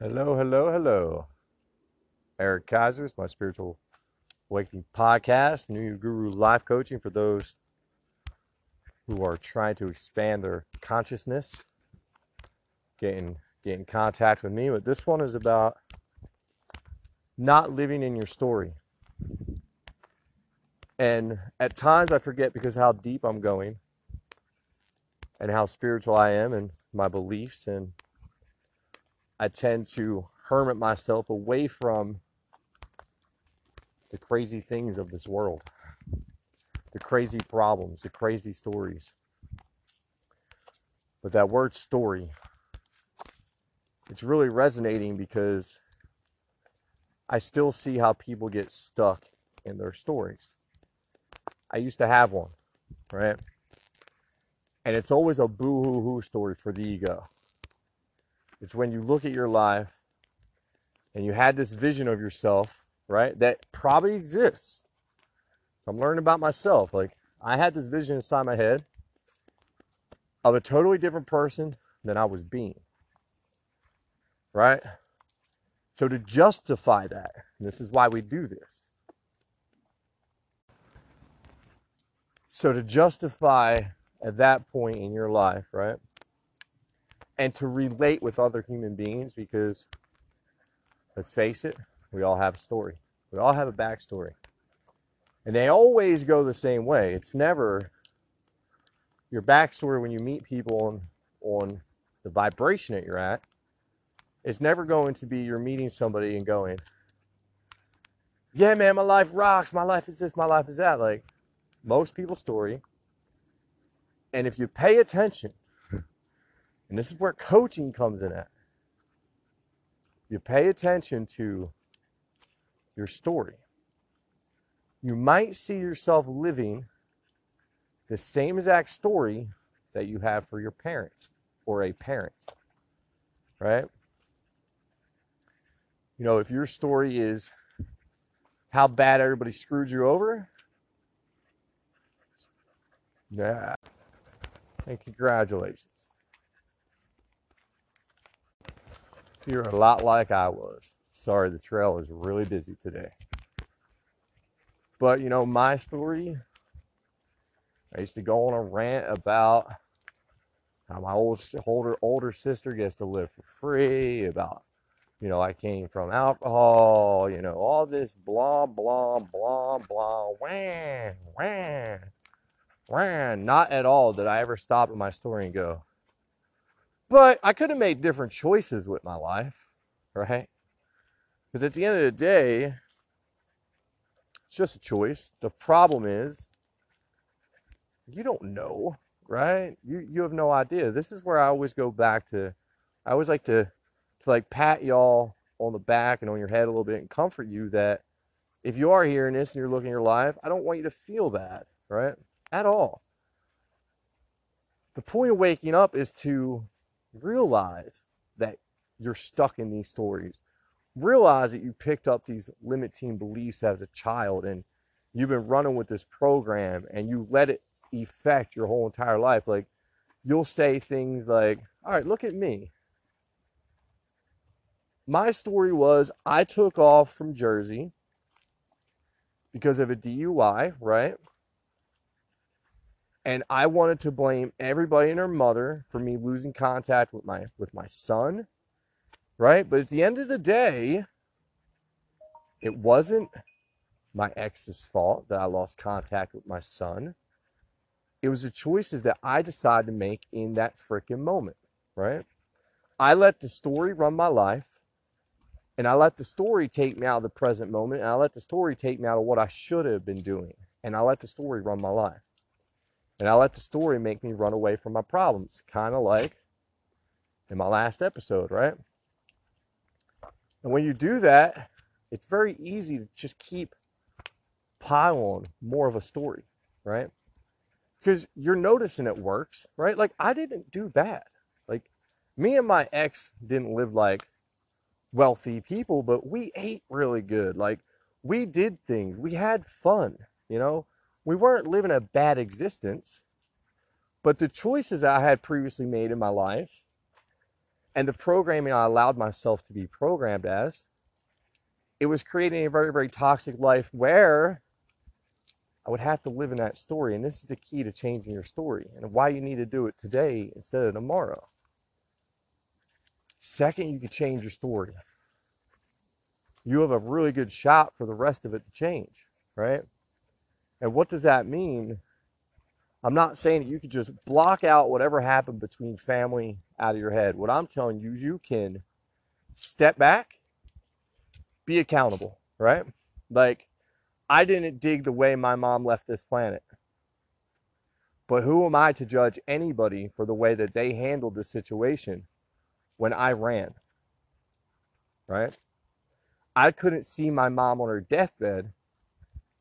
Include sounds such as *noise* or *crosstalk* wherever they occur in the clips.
Hello, hello, hello. Eric Kaiser is my spiritual awakening podcast, New Guru Life Coaching for those who are trying to expand their consciousness, get in, get in contact with me. But this one is about not living in your story. And at times I forget because how deep I'm going and how spiritual I am and my beliefs and I tend to hermit myself away from the crazy things of this world, the crazy problems, the crazy stories. But that word story, it's really resonating because I still see how people get stuck in their stories. I used to have one, right? And it's always a boo hoo hoo story for the ego. It's when you look at your life and you had this vision of yourself, right? That probably exists. I'm learning about myself. Like, I had this vision inside my head of a totally different person than I was being, right? So, to justify that, this is why we do this. So, to justify at that point in your life, right? And to relate with other human beings because let's face it, we all have a story. We all have a backstory. And they always go the same way. It's never your backstory when you meet people on, on the vibration that you're at. It's never going to be you're meeting somebody and going, Yeah, man, my life rocks. My life is this, my life is that. Like most people's story. And if you pay attention, and this is where coaching comes in at. You pay attention to your story. You might see yourself living the same exact story that you have for your parents or a parent. Right? You know, if your story is how bad everybody screwed you over, yeah. And congratulations. You're a lot like I was. Sorry, the trail is really busy today. But you know, my story, I used to go on a rant about how my old, older older sister gets to live for free, about you know, I came from alcohol, you know, all this blah blah blah blah wham wham wham. Not at all did I ever stop at my story and go, but I could have made different choices with my life, right? Because at the end of the day, it's just a choice. The problem is, you don't know, right? You you have no idea. This is where I always go back to. I always like to to like pat y'all on the back and on your head a little bit and comfort you that if you are hearing this and you're looking at your life, I don't want you to feel that, right? At all. The point of waking up is to realize that you're stuck in these stories. Realize that you picked up these limiting beliefs as a child and you've been running with this program and you let it affect your whole entire life. Like, you'll say things like, All right, look at me. My story was I took off from Jersey because of a DUI, right? And I wanted to blame everybody and her mother for me losing contact with my with my son, right? But at the end of the day, it wasn't my ex's fault that I lost contact with my son. It was the choices that I decided to make in that freaking moment, right? I let the story run my life, and I let the story take me out of the present moment, and I let the story take me out of what I should have been doing, and I let the story run my life. And I let the story make me run away from my problems, kind of like in my last episode, right? And when you do that, it's very easy to just keep piling more of a story, right? Because you're noticing it works, right? Like I didn't do bad. Like me and my ex didn't live like wealthy people, but we ate really good. Like we did things, we had fun, you know? We weren't living a bad existence, but the choices I had previously made in my life and the programming I allowed myself to be programmed as, it was creating a very, very toxic life where I would have to live in that story. And this is the key to changing your story and why you need to do it today instead of tomorrow. Second, you can change your story. You have a really good shot for the rest of it to change, right? And what does that mean? I'm not saying that you could just block out whatever happened between family out of your head. What I'm telling you, you can step back, be accountable, right? Like, I didn't dig the way my mom left this planet. But who am I to judge anybody for the way that they handled the situation when I ran? Right? I couldn't see my mom on her deathbed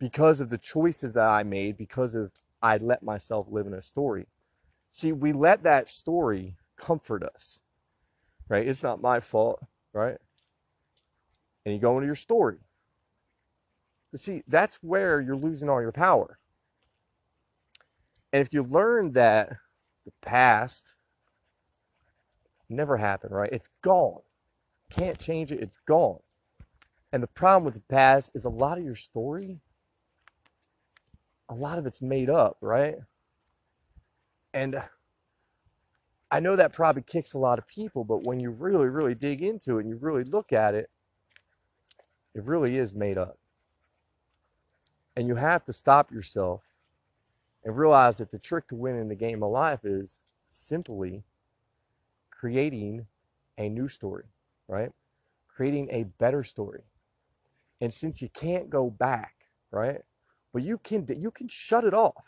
because of the choices that I made, because of I let myself live in a story. See, we let that story comfort us, right? It's not my fault, right? And you go into your story. But see, that's where you're losing all your power. And if you learn that the past never happened, right? It's gone. Can't change it, it's gone. And the problem with the past is a lot of your story a lot of it's made up, right? And I know that probably kicks a lot of people, but when you really, really dig into it and you really look at it, it really is made up. And you have to stop yourself and realize that the trick to winning the game of life is simply creating a new story, right? Creating a better story. And since you can't go back, right? But you can you can shut it off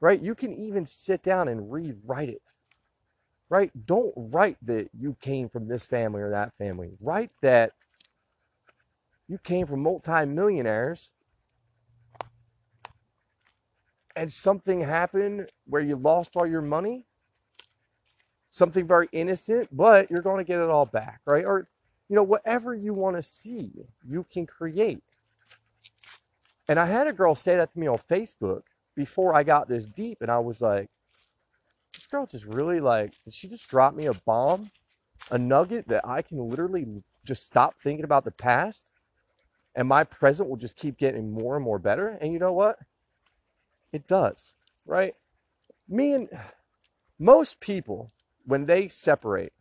right? You can even sit down and rewrite it right? Don't write that you came from this family or that family. Write that you came from multimillionaires and something happened where you lost all your money something very innocent but you're going to get it all back right? Or you know whatever you want to see you can create and I had a girl say that to me on Facebook before I got this deep, and I was like, this girl just really like, did she just drop me a bomb, a nugget that I can literally just stop thinking about the past, and my present will just keep getting more and more better? And you know what? It does, right? Me and most people, when they separate,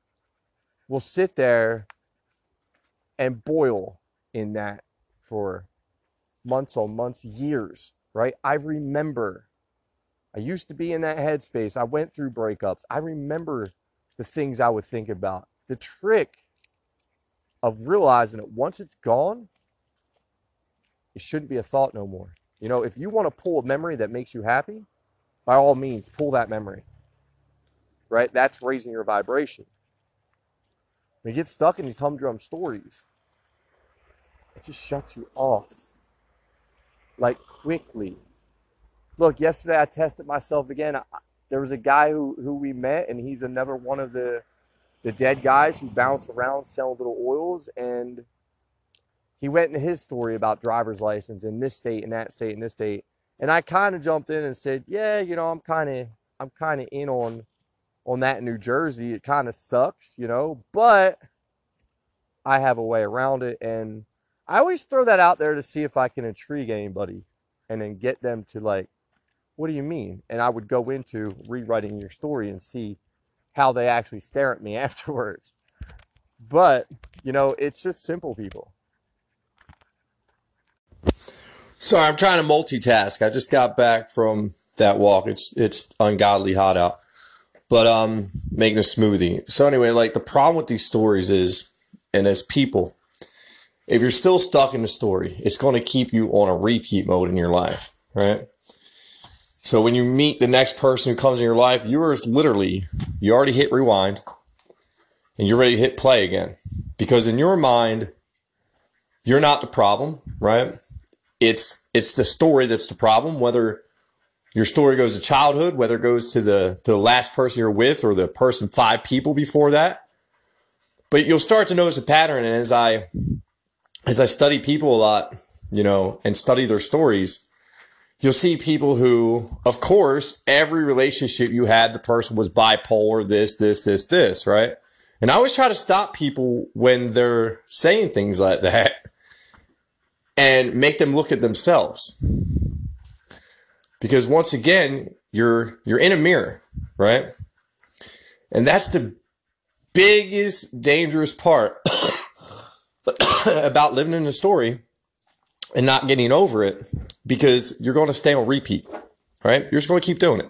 will sit there and boil in that for months on months, years, right? I remember. I used to be in that headspace. I went through breakups. I remember the things I would think about. The trick of realizing it once it's gone, it shouldn't be a thought no more. You know, if you want to pull a memory that makes you happy, by all means, pull that memory. Right? That's raising your vibration. When you get stuck in these humdrum stories, it just shuts you off like quickly. Look, yesterday I tested myself again. I, there was a guy who, who we met, and he's another one of the the dead guys who bounce around selling little oils. And he went into his story about driver's license in this state and that state and this state. And I kind of jumped in and said, "Yeah, you know, I'm kind of I'm kind of in on on that in New Jersey. It kind of sucks, you know, but I have a way around it." And I always throw that out there to see if I can intrigue anybody and then get them to like, what do you mean? And I would go into rewriting your story and see how they actually stare at me *laughs* afterwards. But, you know, it's just simple people. Sorry, I'm trying to multitask. I just got back from that walk. It's it's ungodly hot out. But um making a smoothie. So anyway, like the problem with these stories is and as people, if you're still stuck in the story, it's going to keep you on a repeat mode in your life, right? So when you meet the next person who comes in your life, you're literally, you already hit rewind and you're ready to hit play again. Because in your mind, you're not the problem, right? It's, it's the story that's the problem, whether your story goes to childhood, whether it goes to the, to the last person you're with or the person five people before that. But you'll start to notice a pattern. And as I as I study people a lot, you know, and study their stories, you'll see people who, of course, every relationship you had, the person was bipolar, this, this, this, this, right? And I always try to stop people when they're saying things like that *laughs* and make them look at themselves. Because once again, you're you're in a mirror, right? And that's the biggest dangerous part *coughs* *coughs* about living in a story and not getting over it because you're going to stay on repeat, right? You're just going to keep doing it.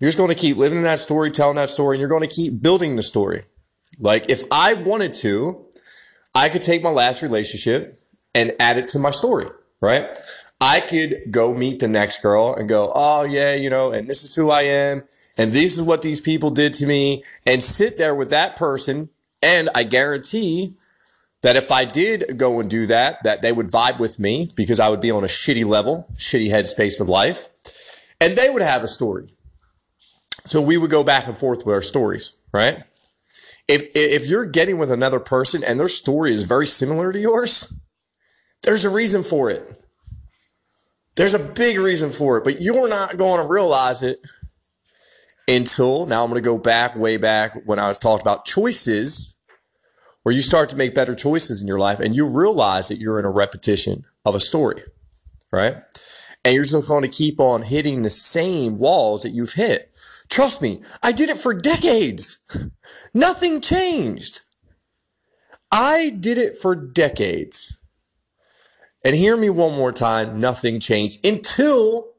You're just going to keep living in that story, telling that story, and you're going to keep building the story. Like if I wanted to, I could take my last relationship and add it to my story, right? I could go meet the next girl and go, oh yeah, you know, and this is who I am, and this is what these people did to me, and sit there with that person. And I guarantee that if I did go and do that, that they would vibe with me because I would be on a shitty level, shitty headspace of life, and they would have a story. So we would go back and forth with our stories, right? If if you're getting with another person and their story is very similar to yours, there's a reason for it. There's a big reason for it, but you're not going to realize it until now. I'm going to go back way back when I was talking about choices, where you start to make better choices in your life and you realize that you're in a repetition of a story, right? And you're just going to keep on hitting the same walls that you've hit. Trust me, I did it for decades. *laughs* Nothing changed. I did it for decades. And hear me one more time, nothing changed until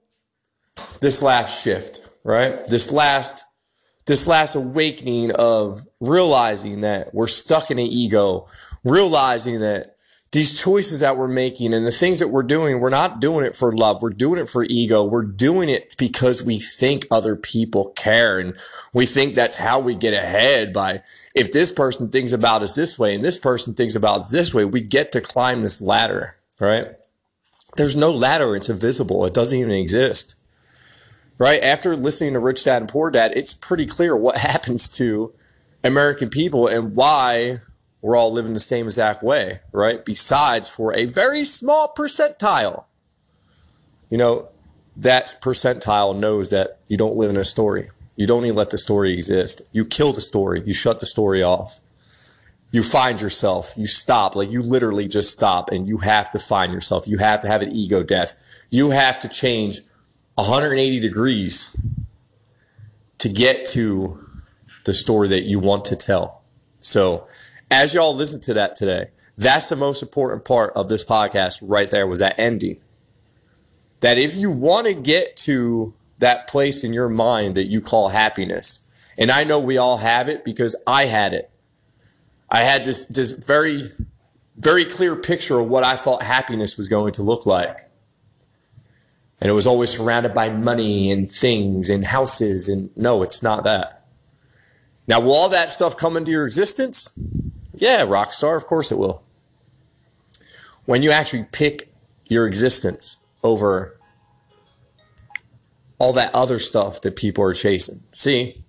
this last shift, right? This last this last awakening of realizing that we're stuck in an ego, realizing that these choices that we're making and the things that we're doing, we're not doing it for love. We're doing it for ego. We're doing it because we think other people care. And we think that's how we get ahead by if this person thinks about us this way and this person thinks about us this way, we get to climb this ladder right? There's no ladder, it's invisible, it doesn't even exist. Right? After listening to Rich Dad and Poor Dad, it's pretty clear what *laughs* happens to American people and why we're all living the same exact way, right? Besides for a very small percentile. You know, that percentile knows that you don't live in a story. You don't even let the story exist. You kill the story. You shut the story off you find yourself, you stop, like you literally just stop and you have to find yourself. You have to have an ego death. You have to change 180 degrees to get to the story that you want to tell. So, as y'all listen to that today, that's the most important part of this podcast right there was that ending. That if you want to get to that place in your mind that you call happiness, and I know we all have it because I had it I had this this very very clear picture of what I thought happiness was going to look like. And it was always surrounded by money and things and houses and no, it's not that. Now, will all that stuff come into your existence? Yeah, rock star, of course it will. When you actually pick your existence over all that other stuff that people are chasing. See,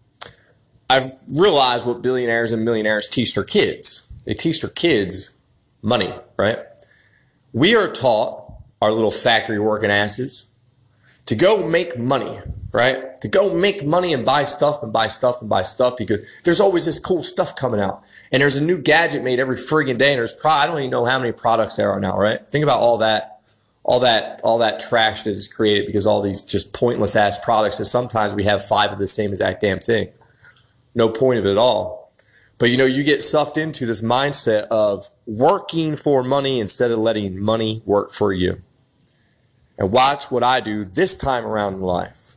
I've realized what billionaires and millionaires teach their kids. They teach their kids money, right? We are taught, our little factory working asses, to go make money, right? To go make money and buy stuff and buy stuff and buy stuff because there's always this cool stuff coming out. And there's a new gadget made every friggin' day. And there's pro- I don't even know how many products there are now, right? Think about all that, all that, all that trash that is created because all these just pointless ass products that sometimes we have five of the same exact damn thing no point of it at all. But you know, you get sucked into this mindset of working for money instead of letting money work for you. And watch what I do this time around in life.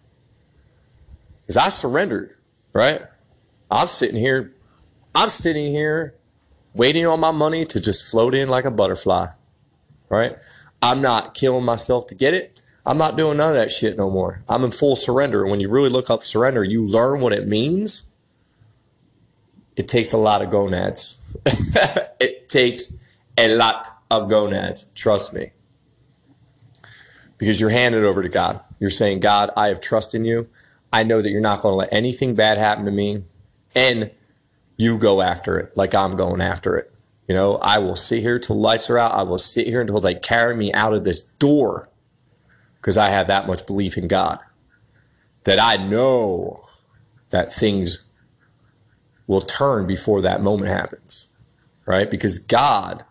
Because I surrendered, right? I'm sitting here, I'm sitting here waiting on my money to just float in like a butterfly, right? I'm not killing myself to get it. I'm not doing none of that shit no more. I'm in full surrender. And when you really look up surrender, you learn what it means it takes a lot of gonads. *laughs* it takes a lot of gonads. Trust me. Because you're handed over to God. You're saying, God, I have trust in you. I know that you're not going to let anything bad happen to me. And you go after it like I'm going after it. You know, I will sit here till lights are out. I will sit here until they carry me out of this door because I have that much belief in God that I know that things will turn before that moment happens, right? Because God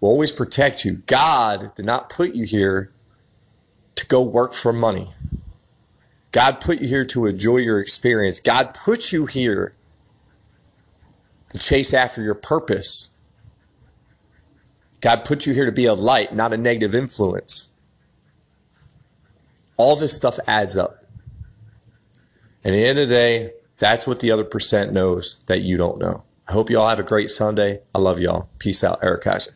will always protect you. God did not put you here to go work for money. God put you here to enjoy your experience. God put you here to chase after your purpose. God put you here to be a light, not a negative influence. All this stuff adds up. And at the end of the day, that's what the other percent knows that you don't know. I hope you all have a great Sunday. I love y'all. Peace out. Eric Kaiser.